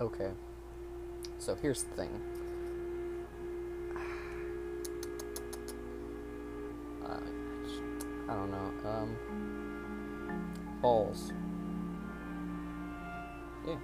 Okay. So here's the thing. Uh, I don't know. Um, balls. Yeah.